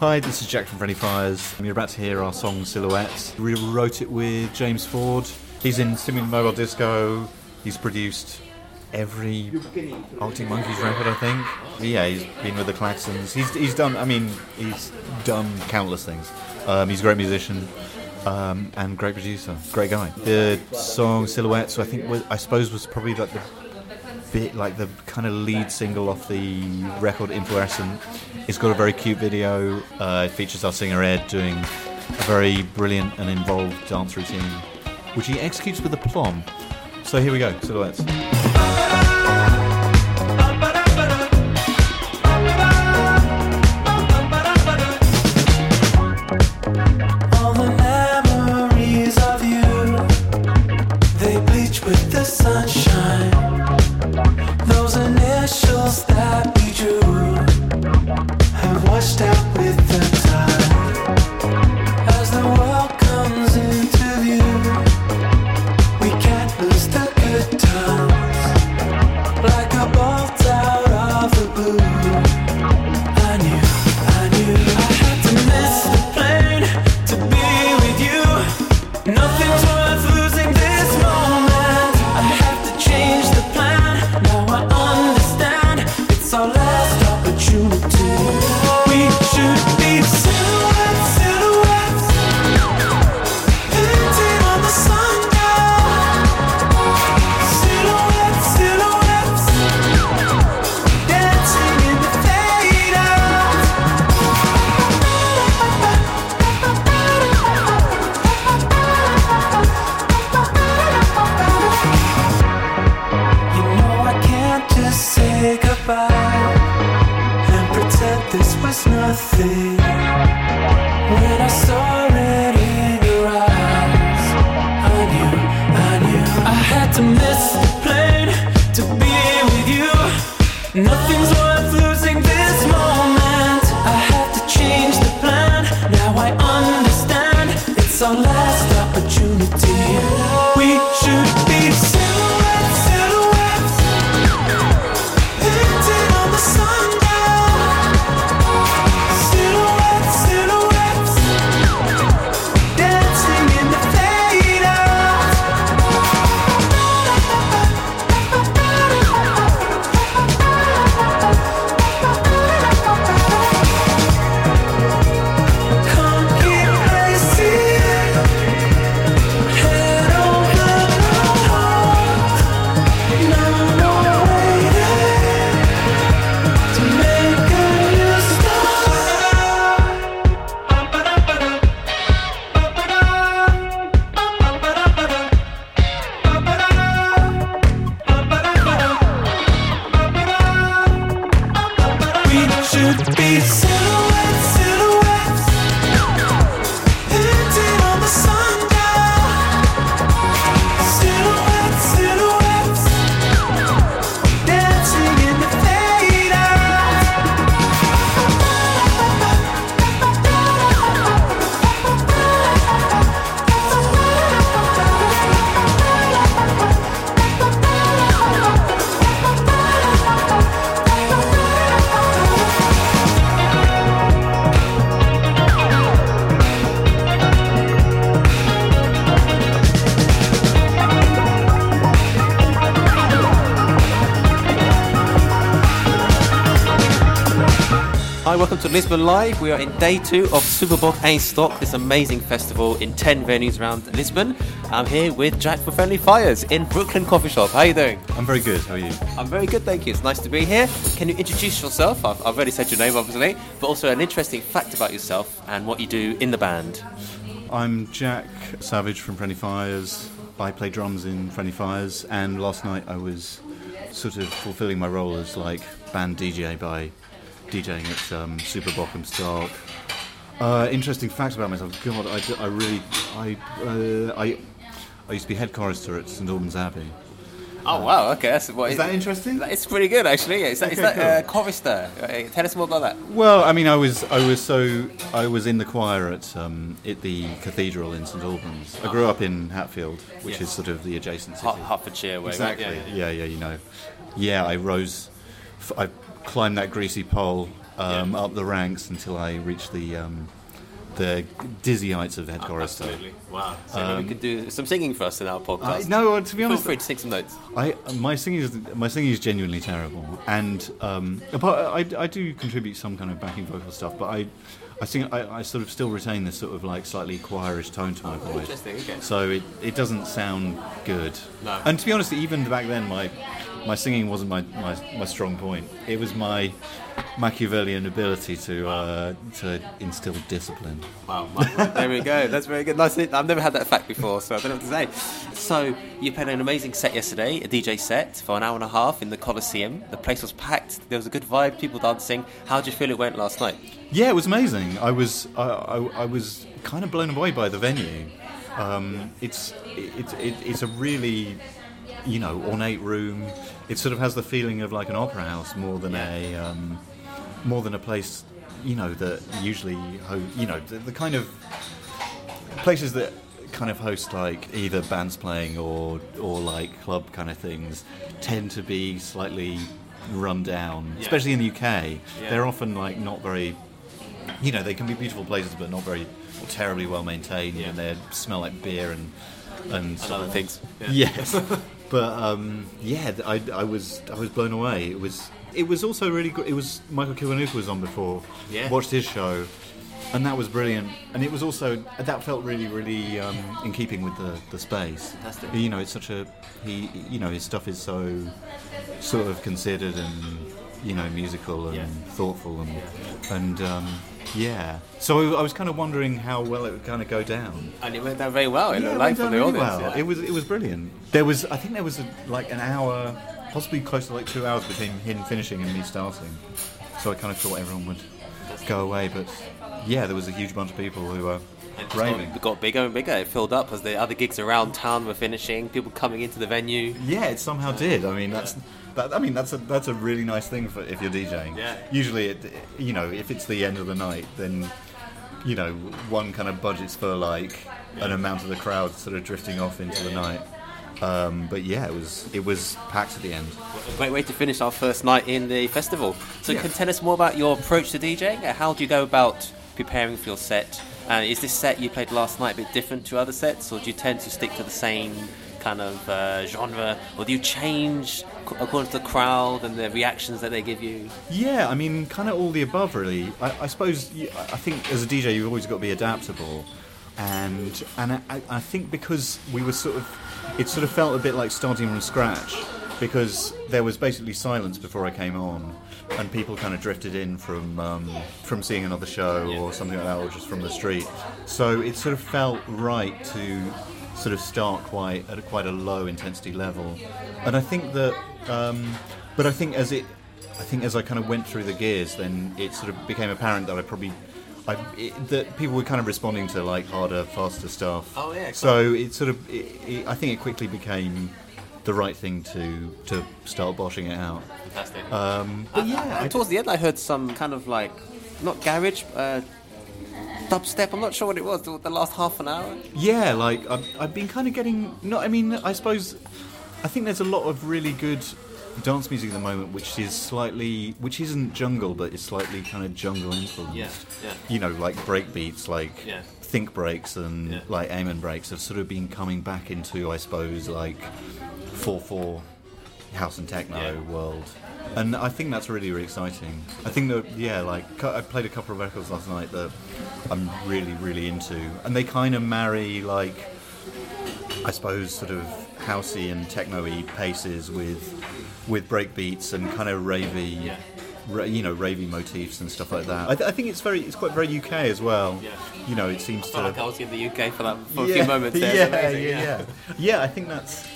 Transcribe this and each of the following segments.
Hi, this is Jack from Friendly Fires. You're about to hear our song Silhouettes. We wrote it with James Ford. He's in Simian Mobile Disco. He's produced every Arctic Monkeys record, I think. Yeah, he's been with the Klaxons. He's, he's done, I mean, he's done countless things. Um, he's a great musician um, and great producer, great guy. The song Silhouettes, I think, was, I suppose, was probably like the bit like the kind of lead single off the record Inflorescent. It's got a very cute video. Uh, it features our singer Ed doing a very brilliant and involved dance routine, which he executes with aplomb. So here we go, silhouettes. Welcome to Lisbon Live. We are in day two of Super Bock Stock, this amazing festival in 10 venues around Lisbon. I'm here with Jack for Friendly Fires in Brooklyn Coffee Shop. How are you doing? I'm very good, how are you? I'm very good, thank you. It's nice to be here. Can you introduce yourself? I've, I've already said your name, obviously, but also an interesting fact about yourself and what you do in the band. I'm Jack Savage from Friendly Fires. I play drums in Friendly Fires, and last night I was sort of fulfilling my role as like band DJ by DJing at um, Super Bock em Stock. Uh, interesting fact about myself. God, I, I really, I, uh, I, I used to be head chorister at St Albans Abbey. Oh, wow, okay. That's, what, Is that interesting? It's pretty good, actually. Is that, is Okay, that cool. uh, chorister? Uh, tell us more about that. Well, I mean, I was, I was so, I was in the choir at, um, at the cathedral in St Albans. I grew up in Hatfield, which Yes. is sort of the adjacent city. Hert- Hertfordshire way. right? Exactly. Yeah, yeah, Yeah, yeah, you know. Yeah, I rose. f- I climbed that greasy pole um, Yeah. up the ranks until I reach the um, the dizzy heights of head chorister. Absolutely. Wow. So maybe you could do some singing for us in our I, podcast. no, to be honest, Feel free to take some notes. I my singing is my singing is genuinely terrible, and um, but I, I do contribute some kind of backing vocal stuff, but I I sing I, I sort of still retain this sort of like slightly choirish tone to my voice. Interesting. Okay. So it, it doesn't sound good. No. And to be honest, even back then, my my singing wasn't my, my, my strong point. It was my Machiavellian ability to uh, to instill discipline. Wow, Michael, there we go. That's very good. Nice. I've never had that fact before, so I don't know what to say. So you played an amazing set yesterday, a DJ set for an hour and a half in the Coliseum. The place was packed. There was a good vibe, people dancing. How did you feel it went last night? Yeah, it was amazing. I was I, I, I was kind of blown away by the venue. Um, it's it's it, it's a really you know ornate room. It sort of has the feeling of like an opera house more than a um, more than a place you know that usually ho- you know the, the kind of places that kind of host like either bands playing or or like club kind of things tend to be slightly run down, Yeah. especially in the UK. Yeah. They're often like not very, you know, they can be beautiful places but not very or terribly well maintained, Yeah. and they smell like beer and and And other things. Yes, but um, yeah, I, I was I was blown away. It was it was also really good. It was Michael Kiwanuka was on before. Yeah. Watched his show, and that was brilliant. And it was also that felt really really um, in keeping with the the space. Fantastic. You know, it's such a he. You know, his stuff is so sort of considered and you know musical and Yeah. thoughtful and and um, yeah. So I was kind of wondering how well it would kind of go down. And it went down very well. It Yeah, looked it like down the really audience. well. yeah. It was it was brilliant. There was I think there was a, like an hour, possibly close to like two hours between him finishing and me starting. So I kind of thought everyone would go away, but yeah, there was a huge bunch of people who were it raving. got, got bigger and bigger. It filled up as the other gigs around town were finishing. People coming into the venue. Yeah, it somehow did. I mean, that's that. I mean, that's a that's a really nice thing for if you're DJing. Yeah. Usually, it, you know, if it's the end of the night, then you know, one kind of budgets for like an amount of the crowd sort of drifting off into the night. Um, but yeah, it was it was packed at the end. A great way to finish our first night in the festival. So, Yeah. can you tell us more about your approach to DJing? Uh, How do you go about preparing for your set? And is this set you played last night a bit different to other sets, or do you tend to stick to the same kind of uh, genre, or do you change according to the crowd and the reactions that they give you? Yeah, I mean, kind of all the above, really. I, I suppose I think as a DJ, you've always got to be adaptable, and and I, I think because we were sort of, it sort of felt a bit like starting from scratch, because there was basically silence before I came on, and people kind of drifted in from um, from seeing another show or something like that, or just from the street. So it sort of felt right to sort of start quite at a, quite a low intensity level, and I think that. Um, but I think as it I think as I kind of went through the gears, then it sort of became apparent that I probably. I, it, that people were kind of responding to like harder, faster stuff. Oh, yeah, So it sort of, it, it, I think it quickly became the right thing to to start boshing it out. Fantastic. Um, but yeah, And I, towards the end, I heard some kind of like, not garage, uh, dubstep. I'm not sure what it was. The the last half an hour. yeah, like I've, I've been kind of getting. No, I mean, I suppose I think there's a lot of really good dance music at the moment, which is slightly, which isn't jungle, but is slightly kind of jungle influenced. Yeah, yeah. You know, like break beats, like Yeah. think breaks and Yeah. like amen breaks have sort of been coming back into, I suppose, like four four house and techno Yeah. world. And I think that's really, really exciting. I think that, yeah, like, I played a couple of records last night that I'm really, really into. And they kind of marry, like, I suppose, sort of housey and techno-y paces with with breakbeats and kind of ravey, Yeah. ra- you know, ravey motifs and stuff like that. I, th- I think it's very, it's quite very UK as well. Yeah. You know, it seems I to. like I was in the UK for that for a few moments there. Yeah, yeah, yeah, yeah. I think that's.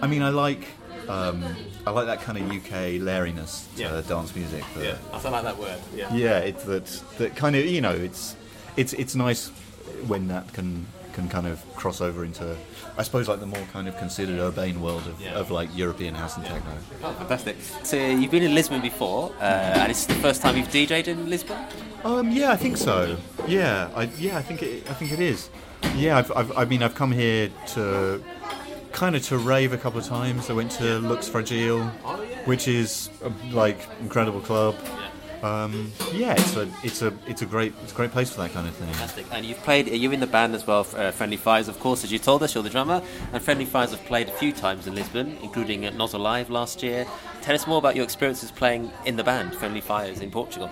I mean, I like. Um, I like that kind of UK lairiness to Yeah. dance music. that- Yeah, I still like that word. Yeah. yeah, it's that that kind of you know it's it's it's nice when that can can kind of cross over into I suppose like the more kind of considered urbane world of, Yeah. of like European house and techno. Oh, fantastic. So you've been in Lisbon before, uh, and it's the first time you've DJ'd in Lisbon. Um, yeah, I think so. Yeah, I yeah I think it I think it is. Yeah, I've, I've I mean I've come here to kind of to rave a couple of times. I went to Lux Frágil, which is a, like incredible club. um, yeah, it's a it's a it's a great it's a great place for that kind of thing. Fantastic. And you've played, are you're in the band as well, uh, Friendly Fires, of course, as you told us, you're the drummer. And Friendly Fires have played a few times in Lisbon, including at Nos Alive last year. Tell us more about your experiences playing in the band, Friendly Fires, in Portugal.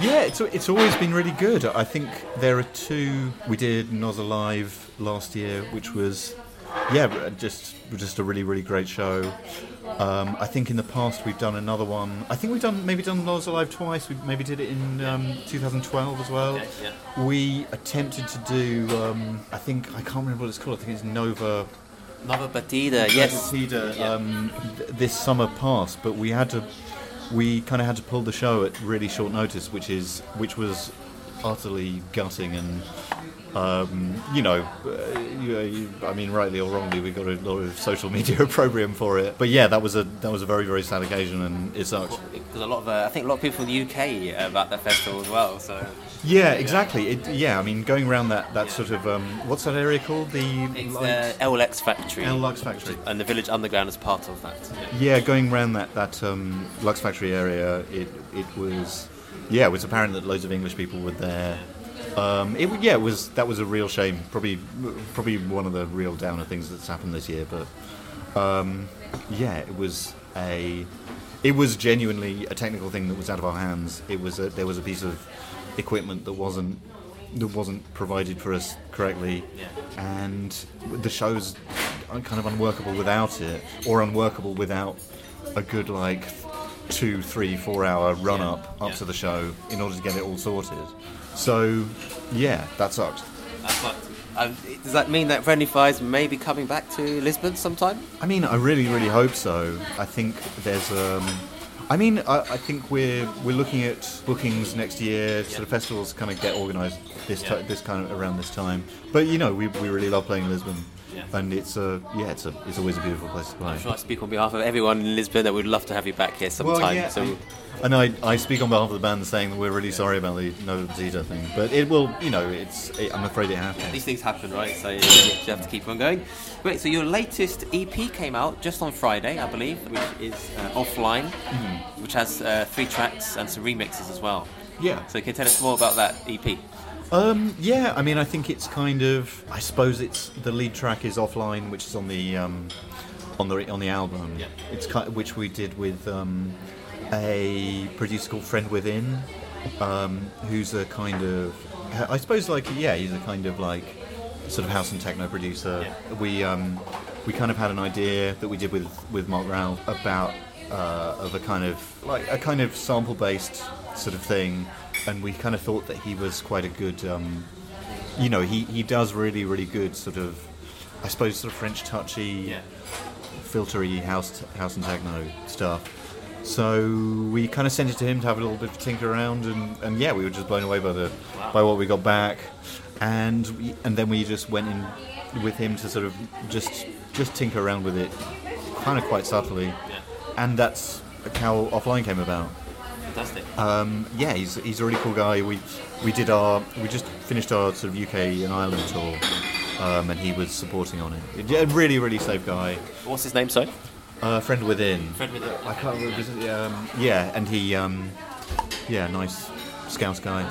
Yeah, it's it's always been really good. I think there are two. We did Nos Alive last year, which was yeah, just just a really really great show. Um, I think in the past we've done another one. I think we've done maybe done Nos Alive twice. We maybe did it in um, 2012 as well. Okay, yeah. We attempted to do. Um, I think I can't remember what it's called. I think it's Nova. Nova Batida, yes. Batida, Yeah. um, th- this summer passed, but we had to. We kind of had to pull the show at really short notice, which is which was utterly gutting and. Um, you know, uh, you, you, I mean, rightly or wrongly, we got a lot of social media opprobrium for it. But yeah, that was a that was a very very sad occasion, and it sucked. Because a lot of, uh, I think a lot of people in the UK uh, about that festival as well. So Yeah, exactly. It, yeah, I mean, going around that that sort of um, what's that area called? The it's uh, LX Factory. L Lux Factory. And the Village Underground is part of that. Yeah, going around that that um, Lux Factory area, it it was yeah, it was apparent that loads of English people were there. Um, it yeah, it was that was a real shame. Probably probably one of the real downer things that's happened this year. But um, yeah, it was a it was genuinely a technical thing that was out of our hands. It was a, there was a piece of equipment that wasn't that wasn't provided for us correctly, and the show's kind of unworkable without it, or unworkable without a good like two, three, four hour run up up Yeah. to the show in order to get it all sorted. So yeah, that sucks. Um, does that mean that Friendly Fires may be coming back to Lisbon sometime? I mean, I really, really hope so. I think there's. Um, I mean, I, I think we're we're looking at bookings next year. Sort of festivals kind of get organised this Yeah. this kind of around this time. But you know, we, we really love playing Lisbon, Yeah. and it's a yeah, it's a it's always a beautiful place to play. I'm sure I speak on behalf of everyone in Lisbon that we'd love to have you back here sometime. Well, so and I, I speak on behalf of the band saying that we're really sorry about the no Zeta thing, but it will, you know, it's. It, I'm afraid it happens. these things happen, right? So you have to keep on going. Great. So your latest EP came out just on Friday, I believe, which is uh, offline, which has uh, three tracks and some remixes as well. Yeah. So can you tell us more about that EP? Um, yeah, I mean, I think it's kind of. I suppose it's the lead track is offline, which is on the um, on the on the album. Yeah. It's kind which we did with um, a producer called Friend Within, um, who's a kind of. I suppose like yeah, he's a kind of like sort of house and techno producer. We um, we kind of had an idea that we did with with Mark Ralph about uh, of a kind of like a kind of sample based sort of thing, and we kind of thought that he was quite a good. Um, you know, he, he does really really good sort of, I suppose sort of French touchy, filtery house house and techno stuff. So we kind of sent it to him to have a little bit of a tinker around, and, and yeah, we were just blown away by the by what we got back, and we, and then we just went in with him to sort of just just tinker around with it, kind of quite subtly, and that's how offline came about. Fantastic. Um, yeah, he's he's a really cool guy. We we did our we just finished our sort of UK and Ireland tour, um, and he was supporting on it. Yeah, really really safe guy. What's his name, sorry? Uh, friend within. Friend Within. I can't remember. it, Um, yeah, and he um, yeah, nice Scouse guy.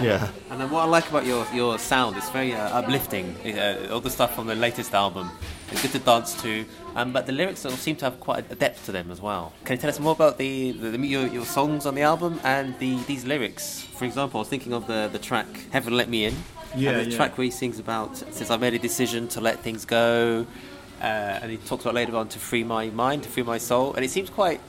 Yeah. And then what I like about your, your sound, it's very uh, uplifting. Uh, all the stuff from the latest album, it's good to dance to. Um, but the lyrics all seem to have quite a depth to them as well. Can you tell us more about the, the, the your, your songs on the album and the these lyrics? For example, I was thinking of the, the track "Heaven Let Me In." Yeah, and the yeah. track where he sings about since I made a decision to let things go, uh, and he talks about later on to free my mind, to free my soul, and it seems quite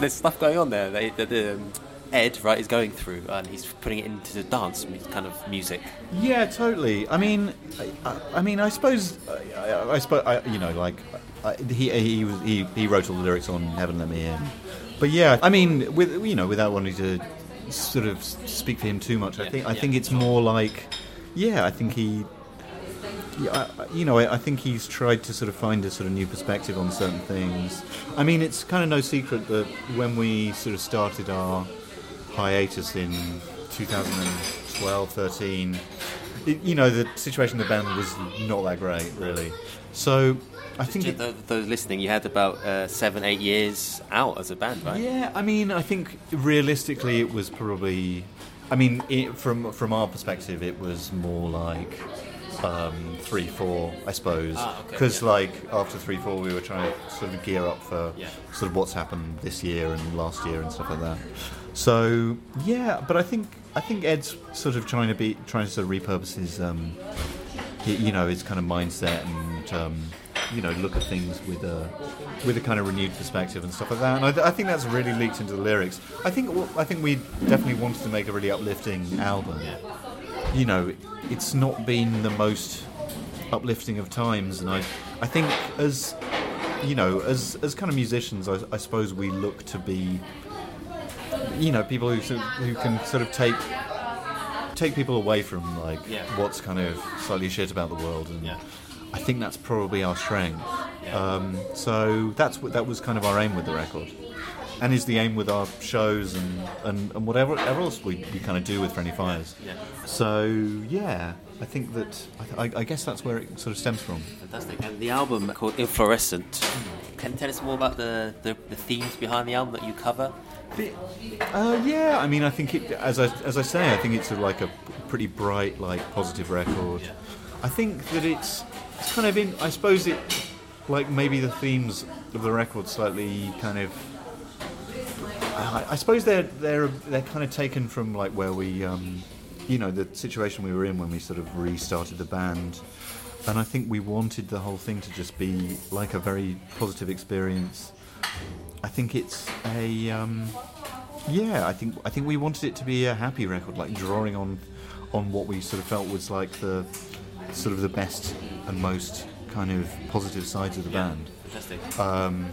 there's stuff going on there that, that the, um, Ed right is going through, and he's putting it into the dance kind of music. Yeah, totally. I mean, I, I, mean, I suppose, I, I, I suppose, I, you know, like I, he he was he, he wrote all the lyrics on "Heaven Let Me In," but yeah, I mean, with you know, without wanting to sort of speak for him too much, I Yeah, think I yeah. think it's more like, yeah, I think he. Yeah, I- you know, I I think he's tried to sort of find a sort of new perspective on certain things. I mean, it's kind of no secret that when we sort of started our hiatus in 2012, 13, it, you know, the situation of the band was not that great, really. So I think. It, those, those listening, you had about uh, seven, eight years out as a band, right? yeah, I mean, I think realistically, it was probably. I mean, it, from from our perspective, it was more like um, three, four, I suppose, Ah, okay, because yeah. like after three, four, we were trying to sort of gear up for Yeah. sort of what's happened this year and last year and stuff like that. So yeah, but I think I think Ed's sort of trying to be trying to sort of repurpose his, um, you know, his kind of mindset and um, you know look at things with a with a kind of renewed perspective and stuff like that. And I, I think that's really leaked into the lyrics. I think I think we definitely wanted to make a really uplifting album. You know, it's not been the most uplifting of times, and I I think as you know, as as kind of musicians, I, I suppose we look to be, you know, people who sort of, who can sort of take take people away from like Yeah. what's kind of slightly shit about the world, and Yeah. I think that's probably our strength. Yeah. Um, so that's what that was kind of our aim with the record. And is the aim with our shows and, and, and whatever, else we, we kind of do with Friendly Fires. Yeah. So yeah, I think that I, I, I guess that's where it sort of stems from. Fantastic. And the album called Inflorescent. Can you tell us more about the, the, the themes behind the album that you cover? Uh, yeah, I mean, I think it, as I as I say, I think it's a, like a pretty bright, like positive record. I think that it's it's kind of in. I suppose it like maybe the themes of the record slightly kind of. I, I suppose they're they're they're kind of taken from like where we, um, you know, the situation we were in when we sort of restarted the band, and I think we wanted the whole thing to just be like a very positive experience. I think it's a um, yeah. I think I think we wanted it to be a happy record, like drawing on on what we sort of felt was like the sort of the best and most kind of positive sides of the band. Fantastic. Um,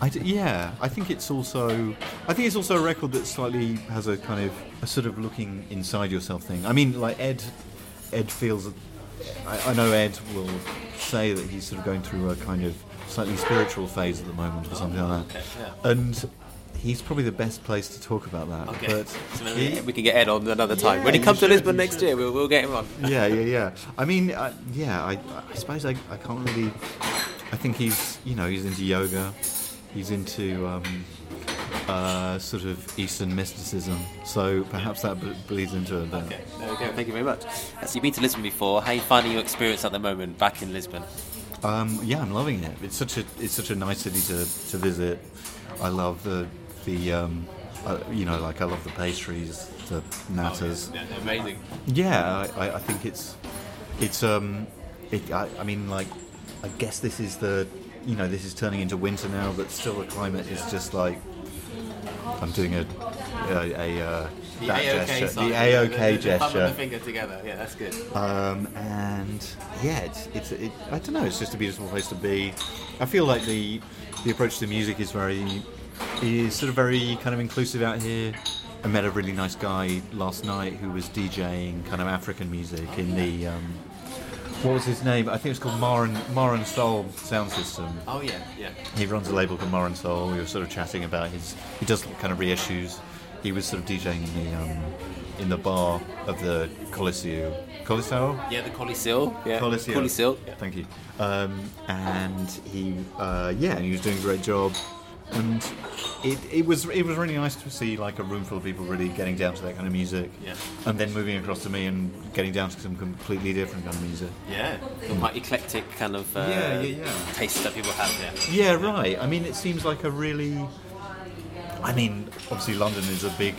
I d- yeah, I think it's also I think it's also a record that slightly has a kind of a sort of looking inside yourself thing. I mean, like Ed, Ed feels. I, I know Ed will say that he's sort of going through a kind of slightly spiritual phase at the moment or something like that, Okay, yeah. and he's probably the best place to talk about that. Okay. But So he- we can get Ed on another time. Yeah, when he comes to Lisbon next should. year, we'll, we'll get him on. yeah, yeah, yeah. I mean, uh, yeah, I, I suppose I, I can't really. I think he's, you know, he's into yoga. He's into um, uh, sort of Eastern mysticism. So perhaps that b- bleeds into it. a. Okay, there we go. Thank you very much. So you've been to Lisbon before. How are you finding your experience at the moment back in Lisbon? Um, yeah, I'm loving it. It's such a it's such a nice city to, to visit. I love the the um, uh, you know like I love the pastries, the natas. Yeah, amazing. Yeah, I, I- I think it's it's um it I, I mean like I guess this is the you know this is turning into winter now, but still the climate is just like I'm doing a a, a uh, that gesture, the A OK gesture. finger together. Yeah, that's good. Um, and yeah, it's it's it, I don't know. It's just a beautiful place to be. I feel like the the approach to music is very is sort of very kind of inclusive out here. I met a really nice guy last night who was DJing kind of African music in the um, what was his name? I think it's called Maran Maran Soul Sound System. Oh yeah, yeah. He runs a label called Maran Soul. We were sort of chatting about his. He does kind of reissues. He was sort of DJing in the um, in the bar of the Coliseo. Coliseo. Yeah, the Coliseo. Yeah, Coliseo. Coliseo. Yeah. Thank you. Um, and he, uh, yeah, and he was doing a great job. And it, it was it was really nice to see like a room full of people really getting down to that kind of music. Yeah. And then moving across to me and getting down to some completely different kind of music. Yeah, quite eclectic kind of uh, Yeah, yeah, yeah. taste that people have there. Yeah, right. I mean, it seems like a really. I mean, obviously London is a big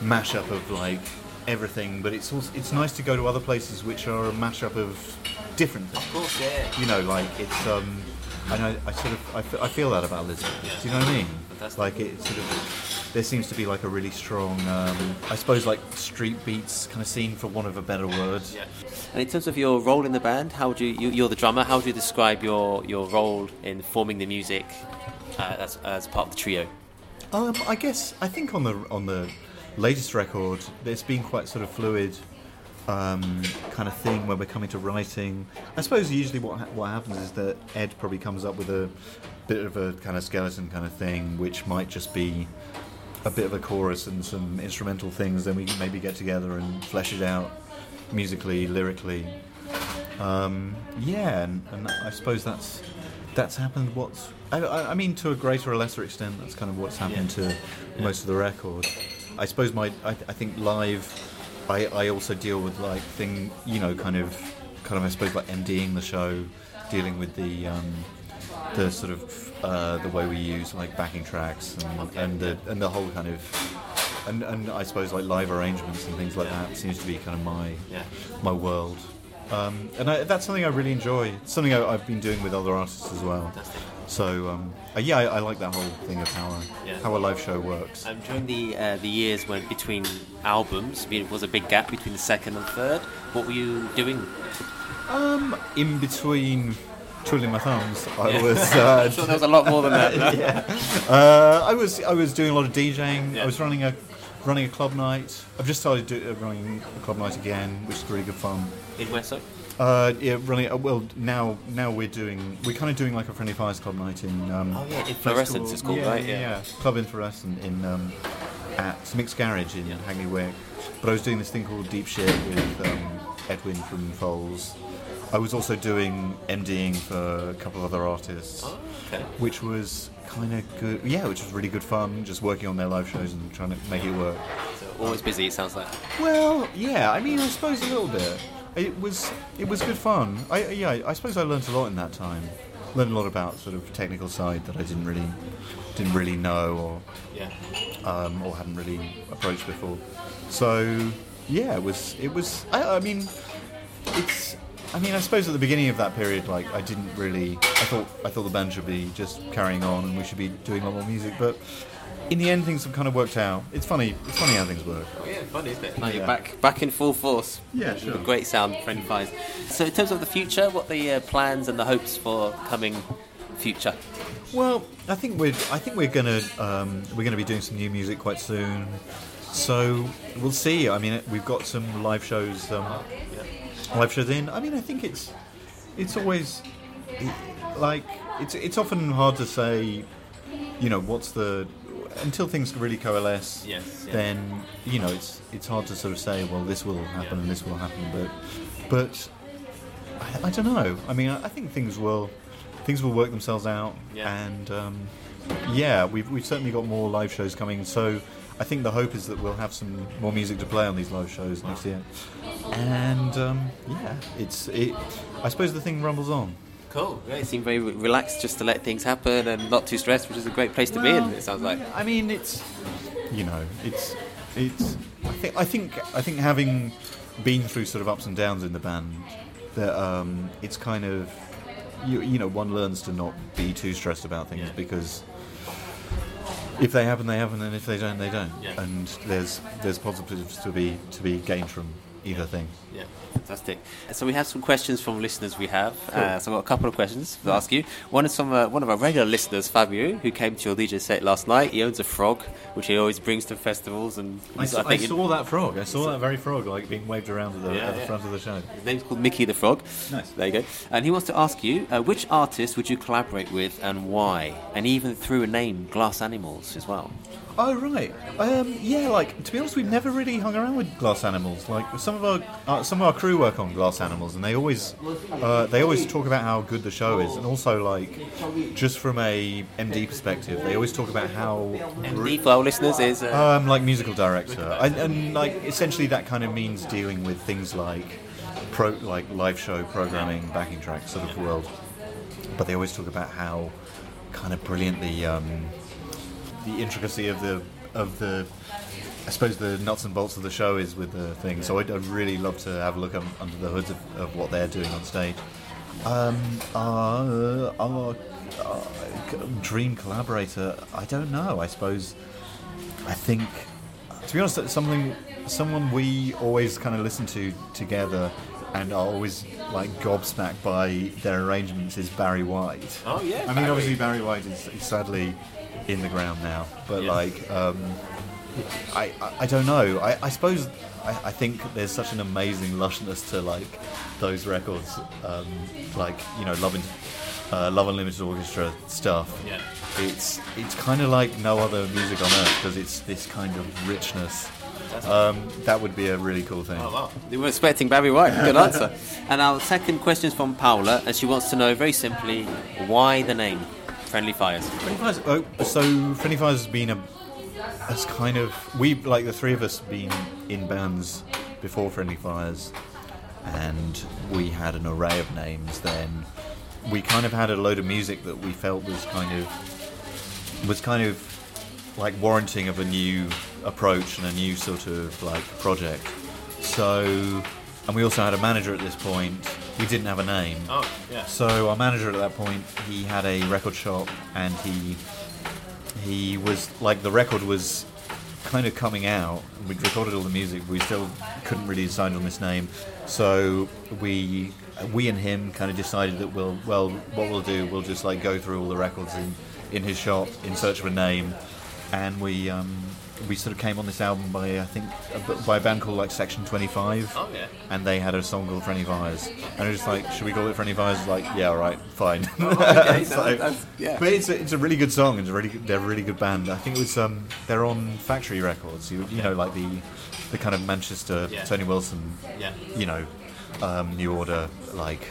mashup of like everything, but it's also it's nice to go to other places which are a mashup of different things. Of course, yeah. You know, like it's um, I I sort of I, f- I feel that about Lisbon. Do you know what I mean? Fantastic. Like it sort of there seems to be like a really strong, um, I suppose like street beats kind of scene for want of a better word. Yeah. And in terms of your role in the band, how would you, you you're the drummer? How would you describe your, your role in forming the music uh, as, as part of the trio? Um, I guess I think on the on the latest record, it's been quite sort of fluid um, kind of thing when we're coming to writing. I suppose usually what ha- what happens is that Ed probably comes up with a bit of a kind of skeleton kind of thing, which might just be a bit of a chorus and some instrumental things. Then we can maybe get together and flesh it out. musically, lyrically. Um, yeah, and, and I suppose that's that's happened. What's I, I mean, to a greater or lesser extent, that's kind of what's happened to most of the record. I suppose my I, I think live, I, I also deal with like thing you know kind of kind of I suppose like MDing the show, dealing with the um, the sort of uh, the way we use like backing tracks and, and the and the whole kind of and, and I suppose like live arrangements and things like that seems to be kind of my Yeah. my world. Um, and I, that's something I really enjoy. It's something I, I've been doing with other artists as well. Fantastic. So um, uh, yeah, I, I like that whole thing of how a, Yeah. how a live show works. Um, during the uh, the years when between albums, there was a big gap between the second and third. What were you doing? Um, in between twiddling my thumbs, I Yeah. was I'm uh, sure there was a lot more than that. no? uh, I was I was doing a lot of DJing. Yeah. I was running a running a club night. I've just started do, uh, running a club night again, which is really good fun. In sorry? Uh, yeah, running. Uh, well, now now we're doing we're kind of doing like a friendly fires club night in. Um, Oh, yeah, Inflorescence it's called, yeah, right? Yeah, Yeah. yeah. Club Inflorescent in um, at Mick's Garage in Hackney Wick. But I was doing this thing called Deep Shit with um, Edwin from Foals. I was also doing MDing for a couple of other artists, Oh, okay. which was kind of good. Yeah, which was really good fun. Just working on their live shows and trying to make it work. So always busy. It sounds like. Well, yeah. I mean, I suppose a little bit. It was it was good fun. I yeah. I suppose I learned a lot in that time. Learned a lot about sort of technical side that I didn't really didn't really know Yeah. or um, or hadn't really approached before. So yeah, it was it was. I, I mean, it's. I mean, I suppose at the beginning of that period, like I didn't really. I thought I thought the band should be just carrying on and we should be doing a lot more music, but. In the end, things have kind of worked out. It's funny. It's funny how things work. Oh, yeah, funny, isn't it? Now you're Yeah. back, back in full force. Yeah, sure. a great sound, friendly fires. So, in terms of the future, what are the uh, plans and the hopes for coming future? Well, I think we're I think we're gonna um, we're gonna be doing some new music quite soon. So we'll see. I mean, we've got some live shows um, live shows in. I mean, I think it's it's always like it's it's often hard to say. You know, what's the until things really coalesce. Yes, yeah. Then you know it's it's hard to sort of say. Well, this will happen and this will happen, but but I, I don't know. I mean, I, I think things will things will work themselves out, Yeah. and um, yeah, we've we've certainly got more live shows coming. So I think the hope is that we'll have some more music to play on these live shows next year, and um, yeah, it's it. I suppose the thing rumbles on. Cool. Yeah, you seem very re- relaxed just to let things happen and not too stressed, which is a great place to be in, it sounds like. I mean, it's you know, it's it's. I think I think I think having been through sort of ups and downs in the band, that um, it's kind of you you know one learns to not be too stressed about things Yeah. because if they happen, they happen, and if they don't, they don't. Yeah. And there's there's positives to be to be gained from either thing. Yeah, fantastic. So we have some questions from listeners we have. Uh, so I've got a couple of questions to ask you. One is from uh, one of our regular listeners, Fabio, who came to your DJ set last night. He owns a frog, which he always brings to festivals, and I, saw, I think saw that frog. I saw that very frog like being waved around at the, Yeah, at the yeah. front of the show. his name's called Mickey the Frog. Nice. There you go. And he wants to ask you, uh, which artist would you collaborate with and why? And even threw a name, Glass Animals, as well. Oh right, um, yeah. Like to be honest, we've never really hung around with glass animals. Like some of our uh, some of our crew work on glass animals, and they always uh, they always talk about how good the show is, and also like just from a MD perspective, they always talk about how MD for our listeners is. Uh, um, like musical director, and, and like essentially that kind of means dealing with things like pro like live show programming, backing tracks, sort of world. But they always talk about how kind of brilliantly um, the intricacy of the of the I suppose the nuts and bolts of the show is with the thing. So I'd, I'd really love to have a look un- under the hoods of, of what they're doing on stage. Um, uh, our uh, dream collaborator, I don't know. I suppose I think, to be honest, something someone we always kind of listen to together and are always like gobsmacked by their arrangements is Barry White. Oh, yeah, I mean, Barry. obviously Barry White is, is sadly in the ground now, but Yeah. like, um, I, I I don't know. I, I suppose I, I think there's such an amazing lushness to like those records, um, like you know, Love, in, uh, Love Unlimited Orchestra stuff. Yeah. It's it's kind of like no other music on earth because it's this kind of richness Um, that would be a really cool thing. Oh, wow. You were expecting Barry White. Good answer. and our second question is from Paula, and she wants to know very simply why the name Friendly Fires. Friendly Fires. Oh, so Friendly Fires has been a, as kind of we like the three of us been in bands before Friendly Fires, and we had an array of names. Then we kind of had a load of music that we felt was kind of was kind of like warranting of a new approach and a new sort of like project. So, and we also had a manager at this point. We didn't have a name. Oh, yeah. So our manager at that point, he had a record shop, and he he was like the record was kind of coming out. We'd recorded all the music, but we still couldn't really decide on this name. So we we and him kind of decided that we'll well what we'll do we'll just like go through all the records in in his shop in search of a name, and we. Um, we sort of came on this album by I think by a band called like Section Twenty Five, Oh, yeah. and they had a song called Friendly Fires, and I was just like, should we call it Friendly Fires? Like, yeah, all right, fine. okay, So- yeah. But it's a, it's a really good song. It's a really good, they're a really good band. I think it was um, they're on Factory Records. You, you know, like the the kind of Manchester Yeah. Tony Wilson, Yeah. you know, um, New Order like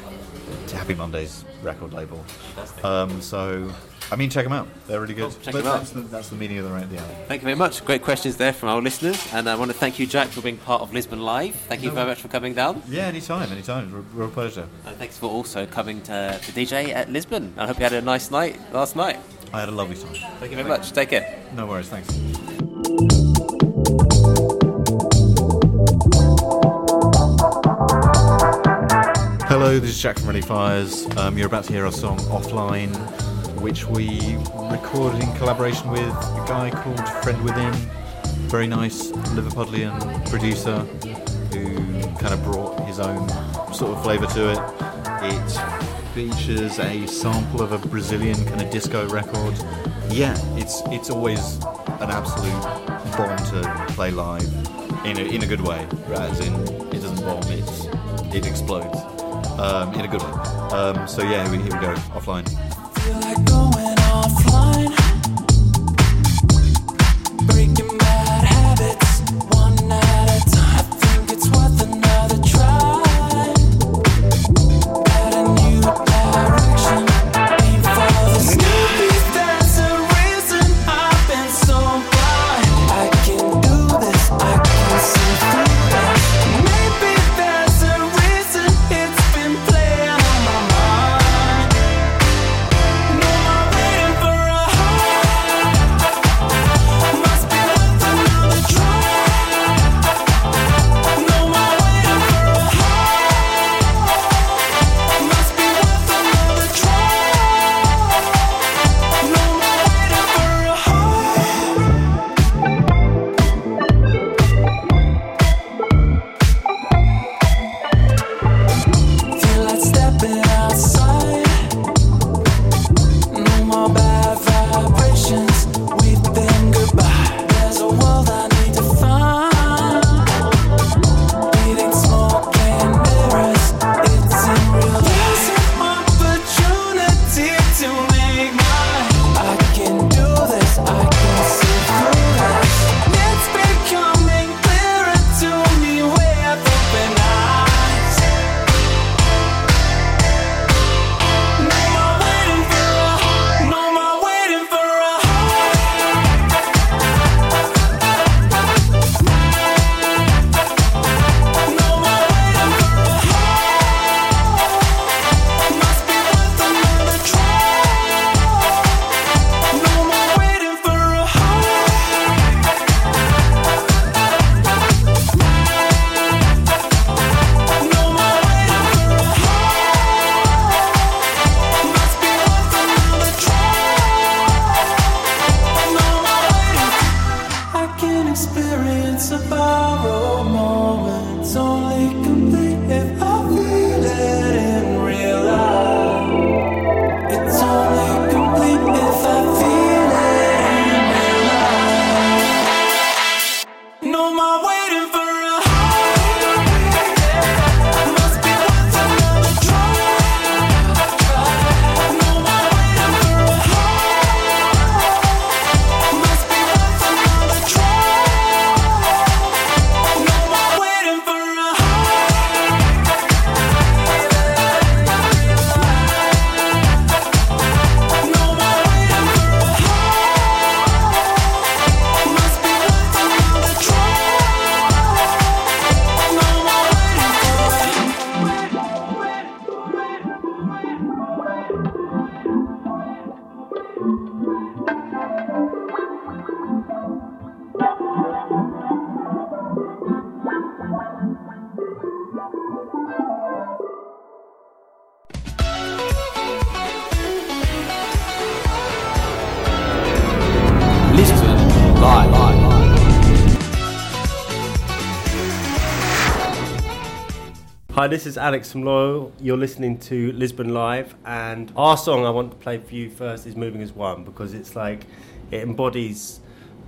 Happy Mondays record label. Um, so I mean, check them out. They're really good. check but 'em out. that's the, that's the meaning of the, the album. Thank you very much. Great questions there from our listeners, and I want to thank you, Jack, for being part of Lisbon Live. Thank you very much for coming down, Yeah, anytime, anytime. Real, real pleasure. and thanks for also coming to, to DJ at Lisbon. I hope you had a nice night last night. I had a lovely time. Thank you very much. Take care. No worries. Thanks. Hello, this is Jack from Ready Fires. Um, you're about to hear our song Offline, which we recorded in collaboration with a guy called Friend Within. Very nice Liverpudlian producer who kind of brought his own sort of flavour to it. It features a sample of a Brazilian kind of disco record. Yeah, it's it's always an absolute bomb to play live in a, in a good way, right? as in it doesn't bomb, it's, it explodes um, in a good way. Um, so yeah, here we, here we go, offline. Going offline. Hi, this is Alex from Loyal. You're listening to Lisbon Live, and our song I want to play for you first is "Moving as One" because it's like it embodies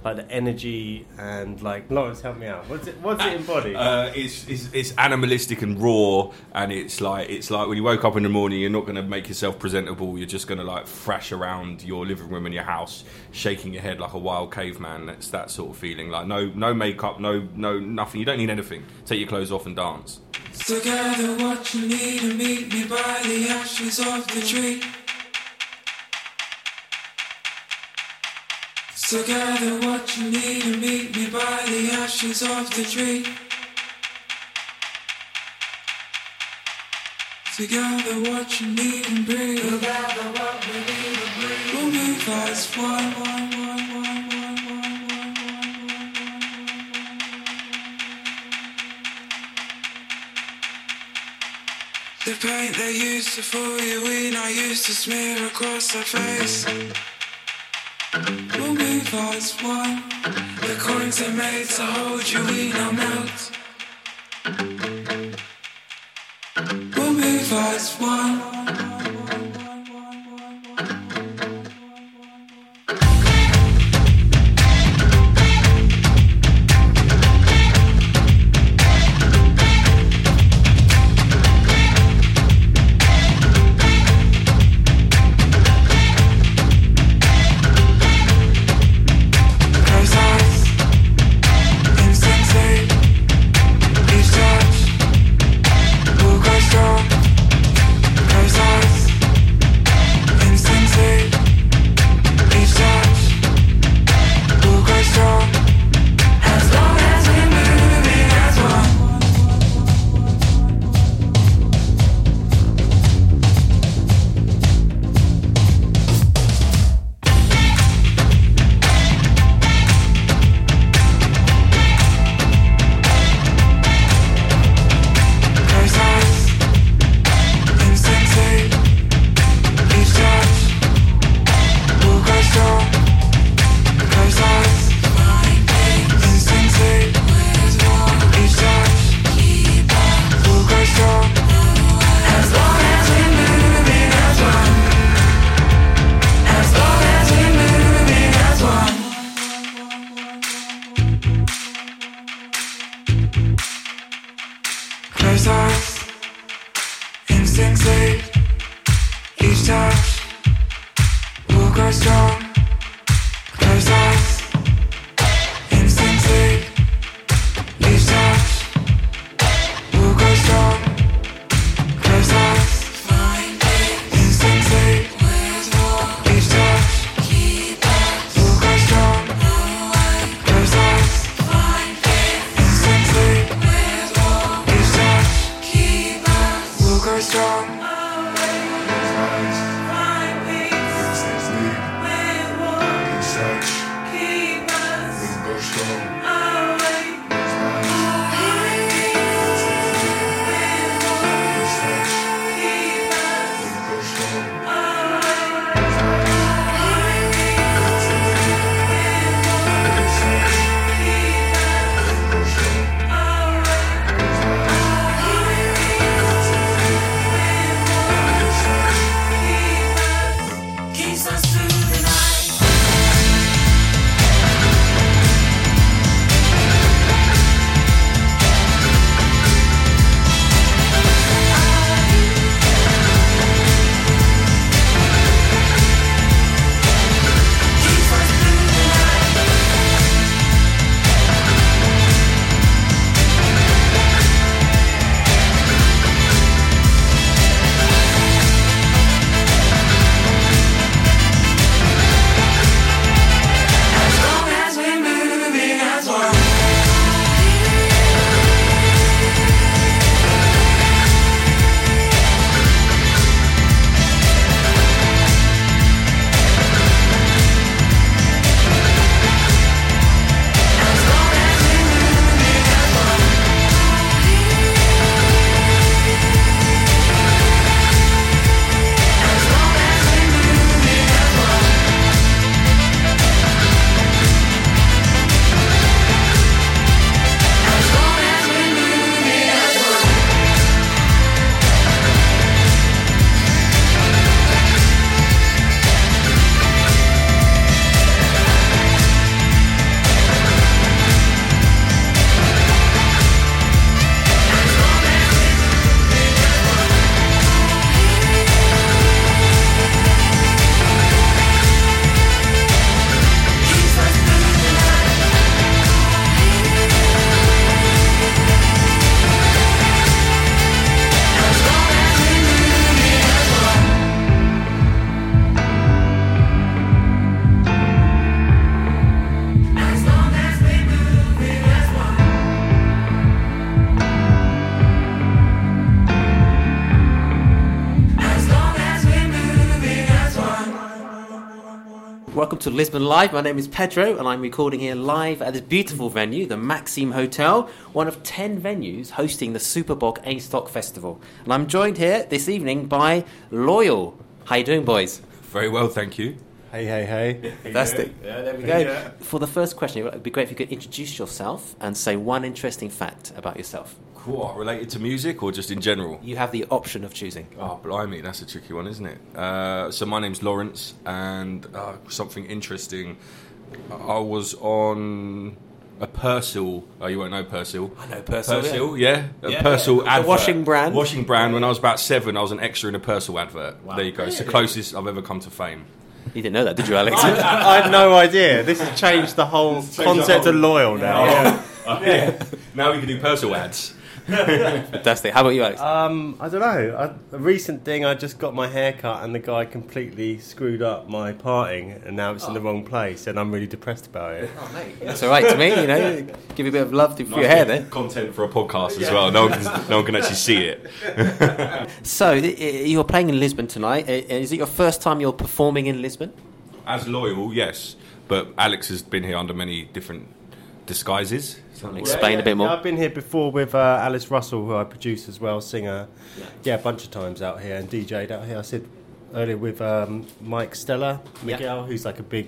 like the energy and like Lawrence, help me out. What's it? What's it embody? Uh, it's, it's it's animalistic and raw, and it's like it's like when you woke up in the morning, you're not going to make yourself presentable. You're just going to like thrash around your living room and your house, shaking your head like a wild caveman. That's that sort of feeling. Like no no makeup, no no nothing. You don't need anything. Take your clothes off and dance. Together, what you need to meet me by the ashes of the tree. Together, what you need and meet me by the ashes of the tree. Together, what you need and breathe. Together, what we need and breathe. We'll move as one. The paint they used to fool you, we now used to smear across our face. We'll move as one. The coins they made to hold you, we now melt. We'll move as one. To Lisbon Live. My name is Pedro, and I'm recording here live at this beautiful venue, the Maxim Hotel, one of 10 venues hosting the Super Bock em Stock Festival. And I'm joined here this evening by Loyal. How you doing, boys? Very well, thank you. Hey, hey, hey. Fantastic. Yeah, there we go. For the first question, it would be great if you could introduce yourself and say one interesting fact about yourself. What, related to music or just in general? You have the option of choosing. Oh, blimey, that's a tricky one, isn't it? Uh, so my name's Lawrence, and uh, something interesting. I was on a Persil. Oh, you won't know Persil. I know Persil, Persil, yeah, a Yeah, Persil yeah. The advert. washing brand. Washing brand. When I was about seven, I was an extra in a Persil advert. There you go. It's the closest I've ever come to fame. You didn't know that, did you, Alex? I had no idea. This has changed the whole concept of loyal now. Yeah. now we can do Persil ads. Fantastic. How about you, Alex? Um, I don't know. I, a recent thing, I just got my hair cut and the guy completely screwed up my parting, and now it's in the wrong place, and I'm really depressed about it. That's all right to me, you know. Give you a bit of love for your hair there. Content for a podcast as well. No one can, no one can actually see it. So, i- i- you're playing in Lisbon tonight. Is it your first time you're performing in Lisbon? As loyal, yes, but Alex has been here under many different disguises. Explain a bit more. I've been here before with uh, Alice Russell, who I produce as well, singer. Yeah. a bunch of times out here and DJ'd out here. I said earlier with um, Mike Stella, Yeah. Miguel, who's like a big,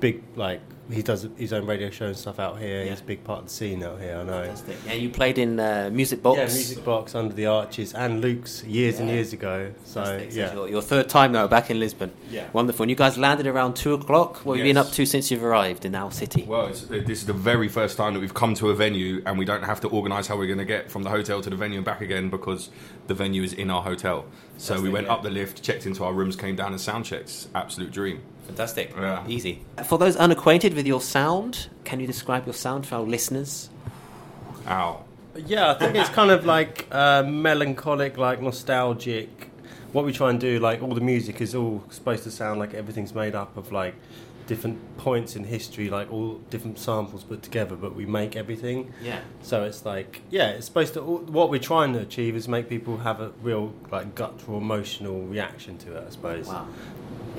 big like he does his own radio show and stuff out here. Yeah. He's a big part of the scene out here. I know. Yeah, you played in uh, Music Box. Yeah, Music Box Under the Arches and Lux years and years ago. So Fantastic. So yeah, Your, your third time now back in Lisbon. Yeah. Wonderful. And you guys landed around two o'clock. What have you been up to since you've arrived in our city? Well, it's, this is the very first time that we've come to a venue and we don't have to organise how we're going to get from the hotel to the venue and back again because the venue is in our hotel. So we went up the lift, checked into our rooms, came down and sound checks. Absolute dream. Fantastic. Yeah. Easy. For those unacquainted with your sound, can you describe your sound for our listeners? Ow. Yeah, I think it's kind of like uh, melancholic, like nostalgic. What we try and do, like all the music is all supposed to sound like everything's made up of like different points in history, like all different samples put together, but we make everything. Yeah. So it's like, yeah, it's supposed to. What we're trying to achieve is make people have a real, like, guttural, emotional reaction to it. I suppose. Wow.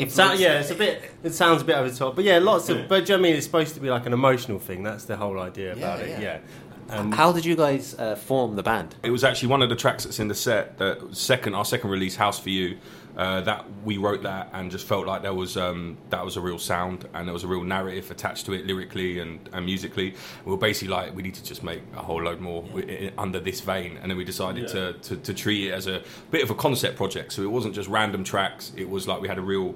So, yeah, it's a bit. It sounds a bit over the top, but yeah, lots of. But do you know what I mean? It's supposed to be like an emotional thing. That's the whole idea about Yeah, it. yeah. Yeah. And How did you guys uh, form the band? It was actually one of the tracks that's in the set. That second, our second release, "House for You," uh, that we wrote that and just felt like there was um, that was a real sound and there was a real narrative attached to it lyrically and, and musically. We were basically like, we need to just make a whole load more i- under this vein, and then we decided to, to to treat it as a bit of a concept project. So it wasn't just random tracks. It was like we had a real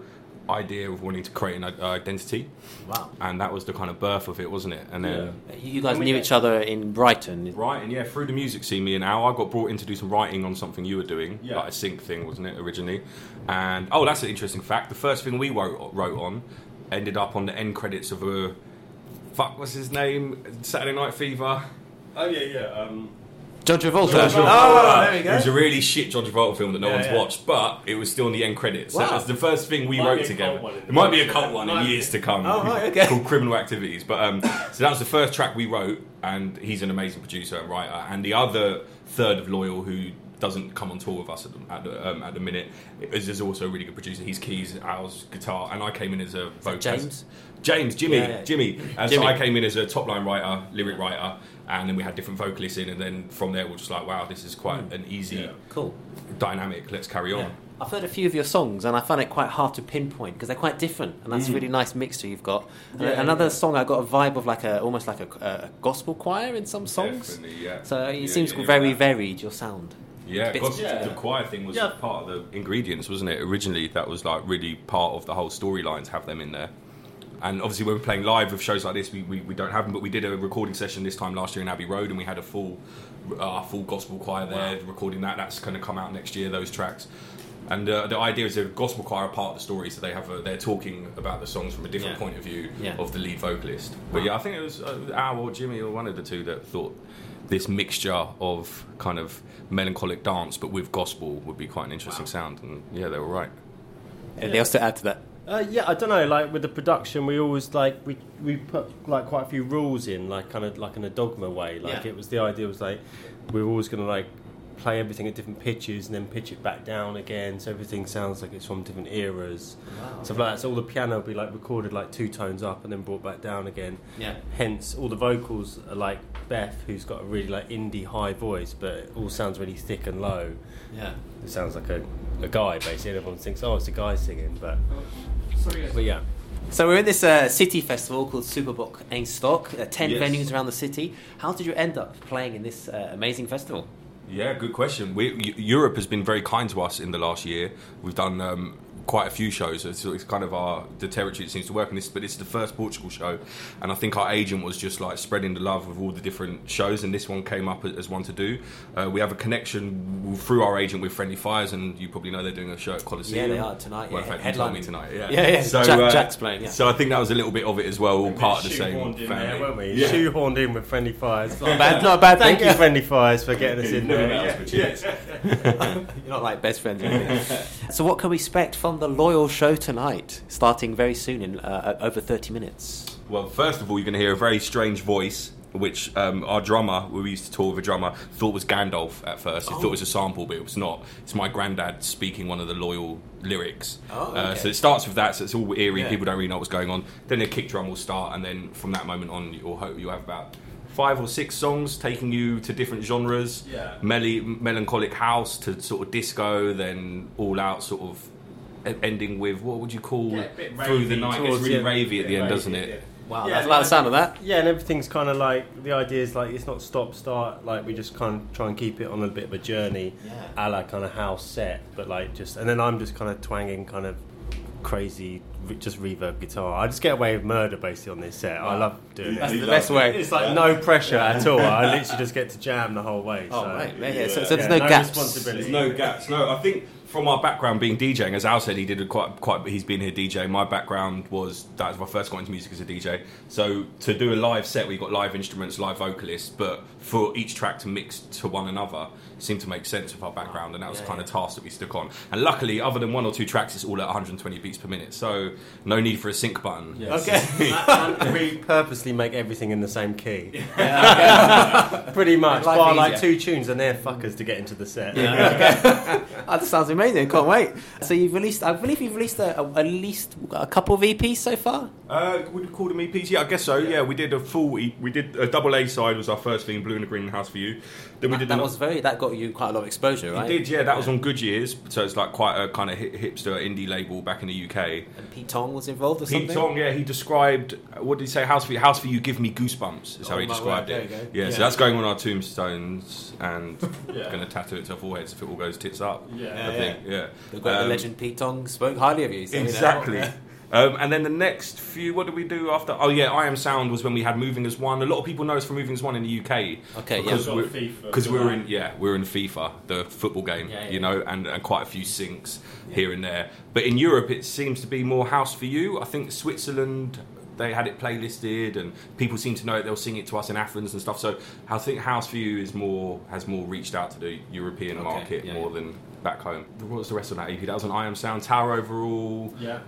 idea of wanting to create an i- identity. Wow. And that was the kind of birth of it, wasn't it? And then. You guys knew each other in Brighton. Right, and yeah, through the music scene, me and Al, I got brought in to do some writing on something you were doing, Yeah. like a sync thing, wasn't it, originally? And oh, that's an interesting fact. The first thing we wrote, wrote on ended up on the end credits of a fuck, what's his name? Saturday Night Fever. oh yeah, yeah. Um, John Travolta. Oh, there we go. It was a really shit John Travolta film that no Yeah, one's yeah. watched, but it was still in the end credits. So Wow. that's the first thing we Might wrote together. cult one in the It might be a cult one in Might be. years to come. Oh, right, okay. Called Criminal Activities. But um, so that was the first track we wrote, and he's an amazing producer and writer. And the other third of Loyal, who doesn't come on tour with us at the, at the, um, at the minute, is, is also a really good producer. He's keys, Al's guitar, and I came in as a vocalist. James? James, Jimmy, Yeah, yeah. Jimmy. Uh, and Jimmy. so I came in as a top line writer, lyric writer, and then we had different vocalists in, and then from there we're just like, wow, this is quite hmm. an easy Cool. dynamic. Let's carry on. Yeah. I've heard a few of your songs, and I find it quite hard to pinpoint because they're quite different, and that's a mm. really nice mixture you've got. Yeah, another yeah. song, I got a vibe of like a almost like a, a gospel choir in some songs. Definitely, yeah. So it Yeah, seems yeah, yeah, very varied your sound. Yeah, Bits- Yeah. the choir thing was Yeah. part of the ingredients, wasn't it? Originally, that was like really part of the whole storyline to have them in there. And obviously, when we're playing live with shows like this, we, we, we don't have them. But we did a recording session this time last year in Abbey Road, and we had a full uh, full gospel choir there recording that. That's going to come out next year. Those tracks. And uh, the idea is a gospel choir are part of the story, so they have a, they're talking about the songs from a different Yeah. point of view Yeah. of the lead vocalist. But yeah, I think it was uh, Al or Jimmy or one of the two that thought this mixture of kind of melancholic dance but with gospel would be quite an interesting sound. And yeah, they were right. Anything else to add to that? Uh, yeah, I don't know. Like with the production, we always like we we put like quite a few rules in, like kind of like in a dogma way. Like Yeah. it was the idea was like we are always going to like play everything at different pitches and then pitch it back down again, so everything sounds like it's from different eras. Wow. Stuff like that. So all the piano will be like recorded like two tones up and then brought back down again. Yeah. Hence, all the vocals are like Beth, who's got a really like indie high voice, but it all sounds really thick and low. Yeah. It sounds like a, a guy basically. Everyone thinks, oh, it's a guy singing, but but yeah. So we're in this uh, city festival called Super Bock Stock. Uh, ten Yes. venues around the city. How did you end up playing in this uh, amazing festival? Yeah, good question. We, Europe has been very kind to us in the last year. We've done um, quite a few shows. It's, it's kind of our the territory that seems to work in this, but it's the first Portugal show, and I think our agent was just like spreading the love of all the different shows, and this one came up as one to do. Uh, we have a connection through our agent with Friendly Fires, and you probably know they're doing a show at Coliseum. Yeah, they are tonight, Well, yeah, in fact, you headline. told me tonight. Yeah, Yeah, yeah, So, Jack- uh, Jack's playing, yeah. So I think that was a little bit of it as well, all part of the same Shoehorned in family. there, weren't we? Yeah. Shoehorned in with Friendly Fires. Not bad, not bad Thank thing. you, Friendly Fires, for getting us in there. You're not like best friends. or anything. so, what can we expect from the Loyal Show tonight, starting very soon in uh, over 30 minutes? Well, first of all, you're going to hear a very strange voice, which um, our drummer, we used to tour with a drummer, thought was Gandalf at first. He thought it was a sample, but it was not. It's my granddad speaking one of the loyal lyrics. Oh, uh, okay. so it starts with that, so it's all eerie. Yeah. People don't really know what's going on. Then the kick drum will start, and then from that moment on, you'll hope you'll have about. Five or six songs taking you to different genres, Yeah. Meli- melancholic house to sort of disco, then all out sort of ending with what would you call Yeah, a through the ravey night? It's really the- ravey at the end, ravey, doesn't it? yeah. Wow, Yeah, that's like the sound of that. Yeah, and everything's kind of like the idea is like it's not stop start. Like we just kind of try and keep it on a bit of a journey, Yeah. a la kind of house set, but like just and then I'm just kind of twanging kind of crazy, re- just reverb guitar. I just get away with murder basically on this set. I love doing That's it. That's the best way. It's like no pressure at all. I literally just get to jam the whole way. Oh, so. right. Yeah, yeah. So, so Yeah, there's no, gaps. responsibility. There's no gaps. No, I think from our background being DJing, as Al said, he did a quite quite. He's been here DJing. My background was that was my first got into music as a DJ. So to do a live set, we got live instruments, live vocalists, but for each track to mix to one another seemed to make sense with our background, and that was Yeah, the kind yeah. of task that we stuck on. And luckily, other than one or two tracks, it's all at 120 beats per minute, so no need for a sync button. Yes. Okay. and we purposely make everything in the same key. Pretty much. Life Bar like two tunes and they're fuckers to get into the set. Oh, that sounds amazing. Can't wait. So you've released, I believe you've released a, a, at least a couple of EPs so far. Uh, would you call them EPs? Yeah, I guess so. Yeah, we did a full. E- we did a double A side was our first thing, Blue and the Green House for You. Then we That, did that ano- was very. That got you quite a lot of exposure, right? It did, yeah. That was on Good Years, so it's like quite a kind of hipster indie label back in the UK. And Pete Tong was involved or Pete something. Tong, yeah, he described what did he say? House for you, house for you, give me goosebumps. Is how Oh, he described word, it. there you go. Yeah, Yeah. so that's going on our tombstones and Yeah. going to tattoo it to our foreheads if it all goes tits up. Yeah. I Yeah, think, yeah. The great Um, legend Pete Tong spoke highly of you. so, you know. Exactly. Um, and then the next few, what did we do after? Oh yeah, I Am Sound was when we had Moving as One. A lot of people know us from Moving as One in the UK. Okay, yeah. because Got we're, FIFA because we're in yeah we're in FIFA, the football game, Yeah, yeah. you know, and, and quite a few syncs here and there. But in Europe, it seems to be more House for You. I think Switzerland. They had it playlisted, and people seem to know it. They'll sing it to us in Athens and stuff. So I think House for You is more has more reached out to the European Okay, market yeah, more yeah. than back home. What was the rest of that EP? That was an I Am Sound, Tower Overall, Yeah.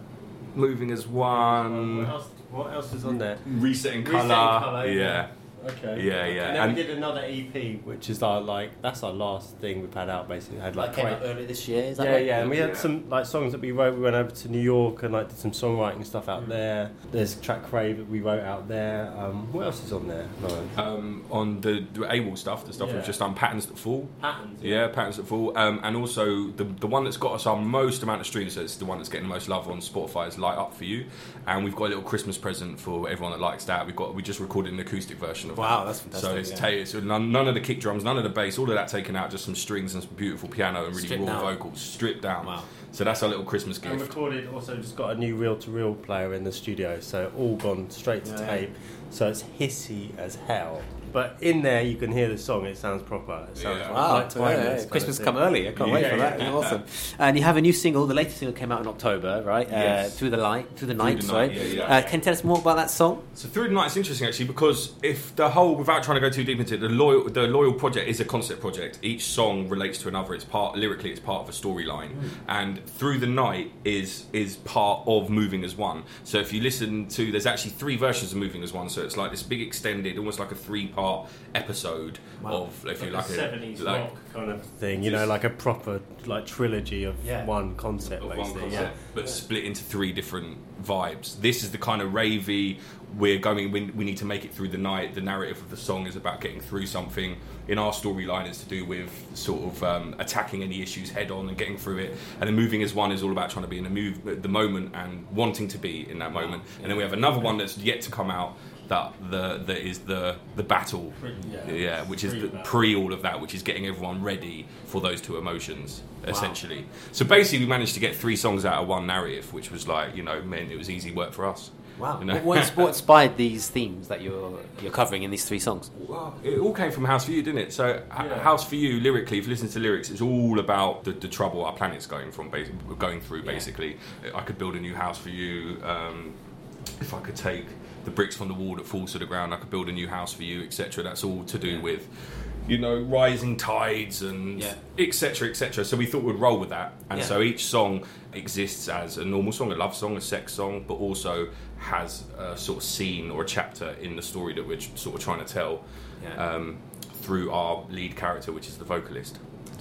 Moving as One, What else, what else is on there? Resetting Resetting Colour. Colour, yeah. yeah. Okay. Yeah, yeah. And then And- we did another EP, which is our like that's our last thing we've had out. Basically, we had That like came quite- out earlier this year. Is that yeah, right? yeah, and we Yeah. had some like songs that we wrote. We went over to New York and like did some songwriting stuff out there. There's track Crave that we wrote out there. Um, what else is on there? Um, on the, the AWOL stuff, the stuff Yeah. we've just done, Patterns That Fall. Patterns. Yeah, Patterns That Fall. Um, and also, the, the one that's got us our most amount of streams, so it's the one that's getting the most love on Spotify, is Light Up For You. And we've got a little Christmas present for everyone that likes that. We've got, we just recorded an acoustic version of Wow, that. that's fantastic, So it's, yeah. ta- it's none, none of the kick drums, none of the bass, all of that taken out, just some strings and some beautiful piano and really Stripped raw down. vocals, stripped down. Wow. So that's our little Christmas And gift. recorded also just got a new reel to reel player in the studio, so all gone straight to Yeah. tape. So it's hissy as hell. But in there you can hear the song, it sounds proper. It sounds Yeah. Wow, like Timeless yeah, kind Christmas come early. I can't wait for that. yeah. Awesome. And you have a new single. The latest single came out in October, right? Uh, through the light, through the night. the sorry. Night, yeah, yeah. Uh, can you tell us more about that song? So through the night, is interesting actually because if the whole, without trying to go too deep into it, the loyal, the loyal project is a concept project. Each song relates to another. It's part lyrically, it's part of a storyline, and through the night is is part of moving as one. So if you listen to, there's actually three versions of moving as one. So it's like this big extended, almost like a three part part episode of if you like, a a- seventies like rock kind of thing, you know, like a proper like trilogy of Yeah. one concept, of one basically. concept, but split into three different vibes. This is the kind of ravey. We're going. We, we need to make it through the night. The narrative of the song is about getting through something. In our storyline, it's to do with sort of um, attacking any issues head on and getting through it. And then moving as one is all about trying to be in the move, the moment, and wanting to be in that moment. And then we have another one that's yet to come out. That the that is the the battle, yeah. yeah, which is Pre-battle. pre all of that, which is getting everyone ready for those two emotions, essentially. So basically, we managed to get three songs out of one narrative, which was like, you know, meant it was easy work for us. Wow. You know? What, what inspired these themes that you're you're covering in these three songs? Well, it all came from House for You, didn't it? So, H- House for You, lyrically, if you listen to lyrics, it's all about the, the trouble our planet's going from, basi- going through. Basically, I could build a new house for you. Um, if I could take the bricks from the wall that falls to the ground, I could build a new house for you, etc. That's all to do with, you know, rising tides and Yeah. etc. etc. So we thought we'd roll with that, and Yeah. so each song exists as a normal song, a love song, a sex song, but also has a sort of scene or a chapter in the story that we're sort of trying to tell Yeah. um, through our lead character, which is the vocalist.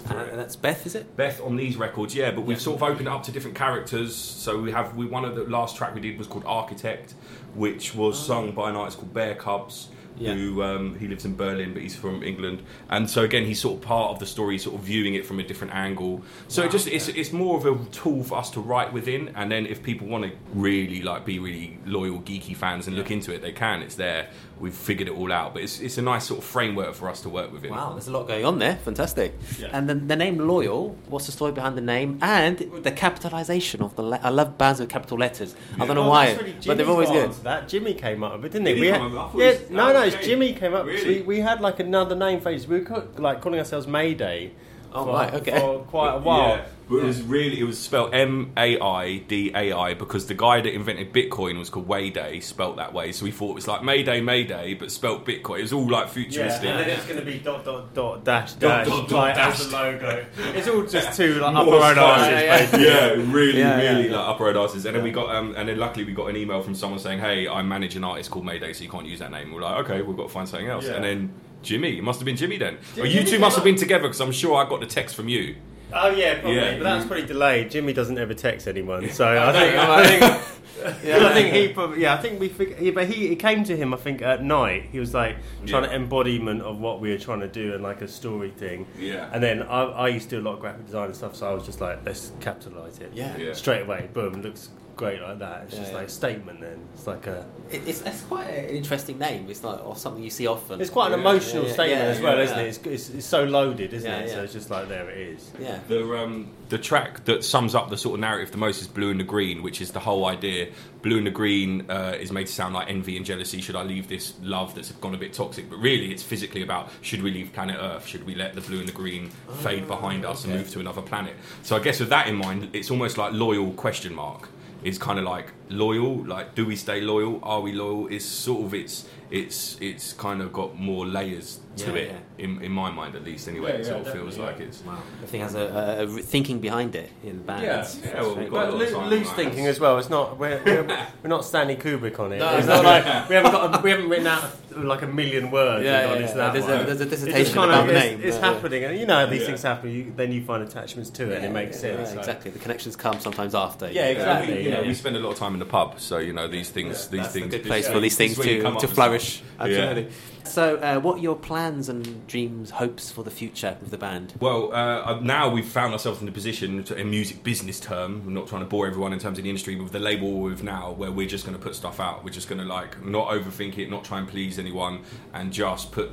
And that's Beth, is it? Beth on these records, yeah, but we've sort of opened it up to different characters. So we have we one of the last track we did was called Architect, which was sung by an artist called Bearcubs. Yeah. Who um, he lives in Berlin, but he's from England, and so again he's sort of part of the story, sort of viewing it from a different angle. So it just it's, it's more of a tool for us to write within, and then if people want to really like be really loyal geeky fans and look into it, they can. It's there. We've figured it all out, but it's it's a nice sort of framework for us to work within. Wow, there's a lot going on there. Fantastic. Yeah. And then the name Loyal, what's the story behind the name? And the capitalization of the. Le- I love bands with capital letters. I don't know Well, why, really but they're always got good. That Jimmy came up with it, didn't Did he? he We had, up with it? I thought yeah, was- no, oh, no, it's okay. Jimmy came up. Really? We, we had like another name phase. We were like calling ourselves Mayday. Oh, for, right, okay. for quite a while. Yeah, but it was really it was spelled M A I D A I because the guy that invented Bitcoin was called Wei Dai, spelt that way. So we thought it was like Mayday, Mayday, but spelt Bitcoin. It was all like futuristic. Yeah, and then it's going to be dot dot dot dash Dot, dash dot, dot, like dash. as the logo. It's all just two like upper own arses, Yeah, yeah. Really, really like upper road artists. And then we got, um, and then luckily we got an email from someone saying, "Hey, I manage an artist called Mayday, so you can't use that name." We're like, "Okay, we've got to find something else." And then Jimmy, it must have been Jimmy then. Did Or you two must have been together because I'm sure I got the text from you. Oh yeah, probably. Yeah. but that's pretty delayed. Jimmy doesn't ever text anyone, so I think I think Yeah. I think he probably yeah I think we fig- yeah, but he it came to him I think at night. He was like trying to embodiment of what we were trying to do and like a story thing. Yeah. And then I, I used to do a lot of graphic design and stuff, so I was just like let's capitalize it. Yeah. Straight away, boom, looks great like that. It's Yeah, just yeah. like a statement. Then it's like a It, it's, it's quite an interesting name. It's not or something you see often. it's quite an Yeah. emotional Yeah, yeah, statement yeah, as well, yeah. isn't it? It's, it's, it's so loaded, isn't Yeah, it? So it's just like there it is. Yeah. The um, the track that sums up the sort of narrative the most is Blue and the Green, which is the whole idea. Blue and the Green uh, is made to sound like envy and jealousy. Should I leave this love that's gone a bit toxic? But really, it's physically about should we leave planet Earth? Should we let the blue and the green fade behind us and move to another planet? So I guess with that in mind, it's almost like loyal question mark. It's kind of like loyal. Like, do we stay loyal? Are we loyal? It's sort of it's it's it's kind of got more layers to Yeah, it yeah. in in my mind at least. Anyway, Yeah, it sort yeah, of feels definitely, like it's. Wow. The thing has a, a, a thinking behind it in the band. Yeah. That's- Yeah, well, we've cool. got a But lot of time loose thinking hands. as well. It's not we're, we're, we're not Stanley Kubrick on it. No, it's no, not like we haven't got a, we haven't written out like a million words. Yeah, and gone yeah, into yeah. that There's a- one. there's a It's dissertation kind about of, the it's, name, It's yeah, uh, yeah. happening, and you know how these Yeah. things happen. You, then you find attachments to it, and it makes Yeah, sense. exactly. The connections come sometimes after. Yeah, Yeah, exactly. we, you know, we spend a lot of time in the pub, so you know these things. These that's things. a good place for these things to, to flourish. stuff. Absolutely. Yeah. So, uh, what are your plans and dreams, hopes for the future with the band? Well, uh, now we've found ourselves in a position, to, in music business term, I'm not trying to bore everyone in terms of the industry, but with the label we're with now, where we're just going to put stuff out. We're just going to like not overthink it, not try and please anyone, and just put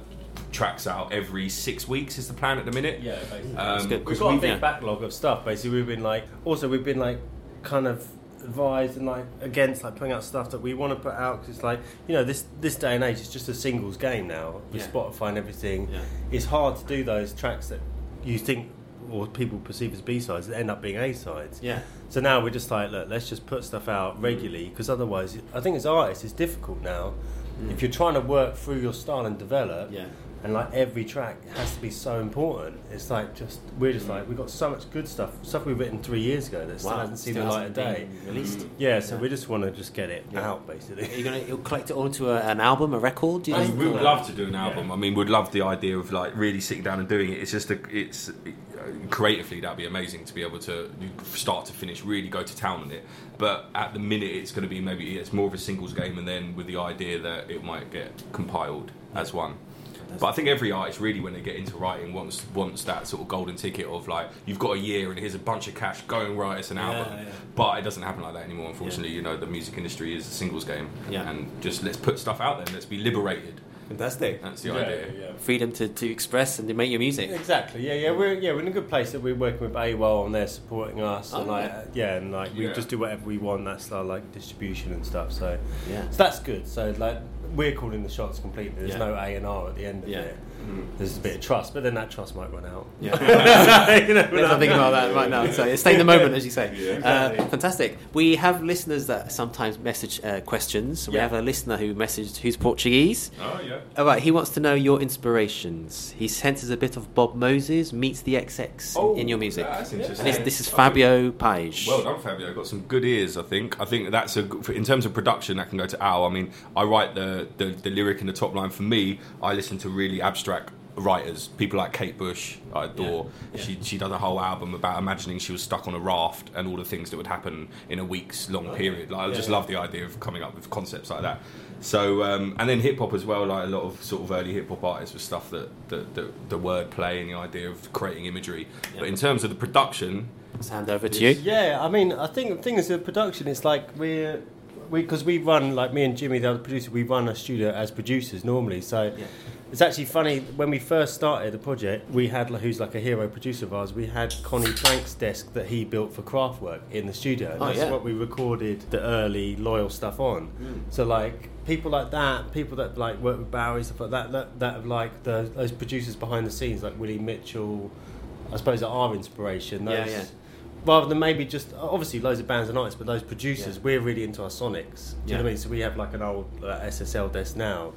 tracks out every six weeks is the plan at the minute. Yeah, basically. Um, good. we've got a big yeah. backlog of stuff. Basically, we've been like, also we've been like, kind of advised and like against like putting out stuff that we want to put out because it's like you know this this day and age it's just a singles game now with Yeah. Spotify and everything. Yeah. It's hard to do those tracks that you think or people perceive as B sides that end up being A sides. Yeah. So now we're just like, look, let's just put stuff out regularly because otherwise, I think as artists, it's difficult now. Mm. If you're trying to work through your style and develop, Yeah. And like every track has to be so important. It's like just we're just like we've got so much good stuff, stuff we've written three years ago that still Wow, hasn't seen still the light of day. been released. Yeah, so we just want to just get it out Are basically. you gonna you'll collect it all into a, an album, a record? Do you I think? mean, we would love to do an album. I mean, we'd love the idea of like really sitting down and doing it. It's just a, it's uh, creatively that'd be amazing to be able to start to finish really go to town on it. But at the minute, it's going to be maybe it's more of a singles game, and then with the idea that it might get compiled as one. But I think every artist really, when they get into writing, wants wants that sort of golden ticket of like you've got a year and here's a bunch of cash, go and write us an album. yeah. But it doesn't happen like that anymore. Unfortunately, you know the music industry is a singles game, Yeah. and just let's put stuff out there. Let's be liberated. Fantastic. That's the idea. Freedom to, to express and to make your music. Exactly. Yeah, yeah. We're yeah we're in a good place that we're working with AWOL and they're supporting us and Oh, like yeah. yeah and like we just do whatever we want. That's our like distribution and stuff. So Yeah. so that's good. So like we're calling the shots completely. There's Yeah. no A and R at the end of Yeah. it. There's a bit of trust, but then that trust might run out. Yeah. you know, Let's not think about that right now. So stay in the moment, as you say. exactly. uh, fantastic. We have listeners that sometimes message uh, questions. We Yeah. have a listener who messaged who's Portuguese. Oh yeah. All right, he wants to know your inspirations. He senses a bit of Bob Moses meets the XX in your music. Oh, That's interesting. And this, this is Fabio Page. Well done, Fabio. Got some good ears. I think. I think that's a good- in terms of production that can go to Al. I mean, I write the, the the lyric in the top line. For me, I listen to really abstract writers, people like Kate Bush. I adore. She she done a whole album about imagining she was stuck on a raft and all the things that would happen in a week's long period. Like I just love the idea of coming up with concepts like that. So um, and then hip hop as well. Like a lot of sort of early hip hop artists with stuff that that the, the word play and the idea of creating imagery. But in terms of the production. Let's hand over to you. Yeah, I mean, I think the thing is the production. It's like we're we because we run like me and Jimmy, the other producer, we run a studio as producers normally. So it's actually funny when we first started the project. We had who's like a hero producer of ours. We had Conny Plank's desk that he built for Kraftwerk in the studio. And Oh, that's yeah. what we recorded the early loyal stuff on. Hmm. So like people like that, people that like work with Bowie stuff like that, that that have like the, those producers behind the scenes like Willie Mitchell. I suppose are our inspiration. Yeah, Those, yeah. rather than maybe just obviously loads of bands and artists, but those producers, Yeah. we're really into our sonics. Do you know what I mean? So we have like an old uh, SSL desk now,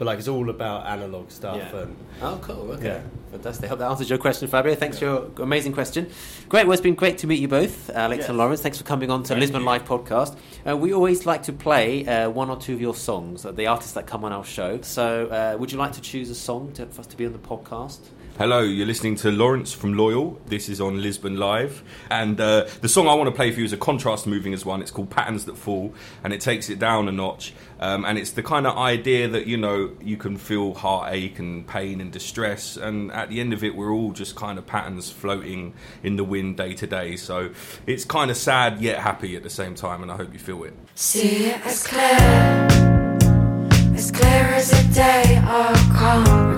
but like it's all about analog stuff Yeah. and Oh, cool. Okay. Yeah. Fantastic. I hope that answers your question, Fabio. Thanks for your amazing question. Great. Well, it's been great to meet you both, Alex and Lawrence. Thanks for coming on to Thank Lisbon you. Live podcast. Uh, we always like to play uh, one or two of your songs, uh, the artists that come on our show. So, uh, would you like to choose a song to, for us to be on the podcast? Hello, you're listening to Lawrence from Loyal. This is on Lisbon Live. And uh, the song I want to play for you is a contrast moving as one. It's called Patterns That Fall, and it takes it down a notch. Um, and it's the kind of idea that, you know, you can feel heartache and pain and distress. And at the end of it, we're all just kind of patterns floating in the wind day to day. So it's kind of sad yet happy at the same time, and I hope you feel it. See it as clear, as clear as a day I can't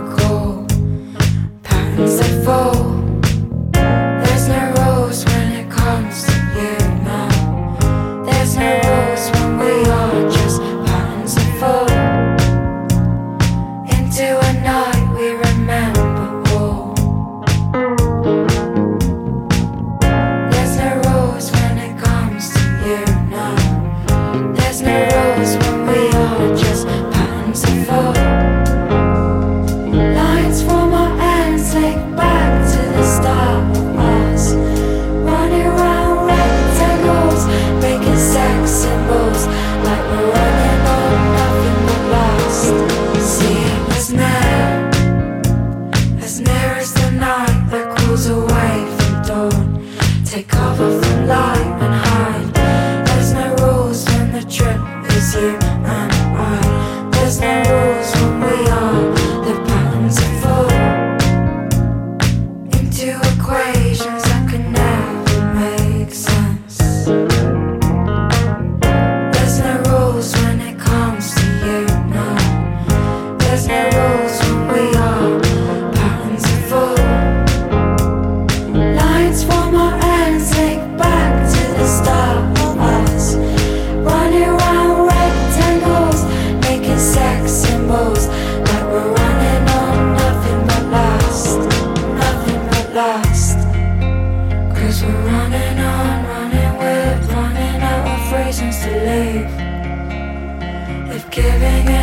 giving it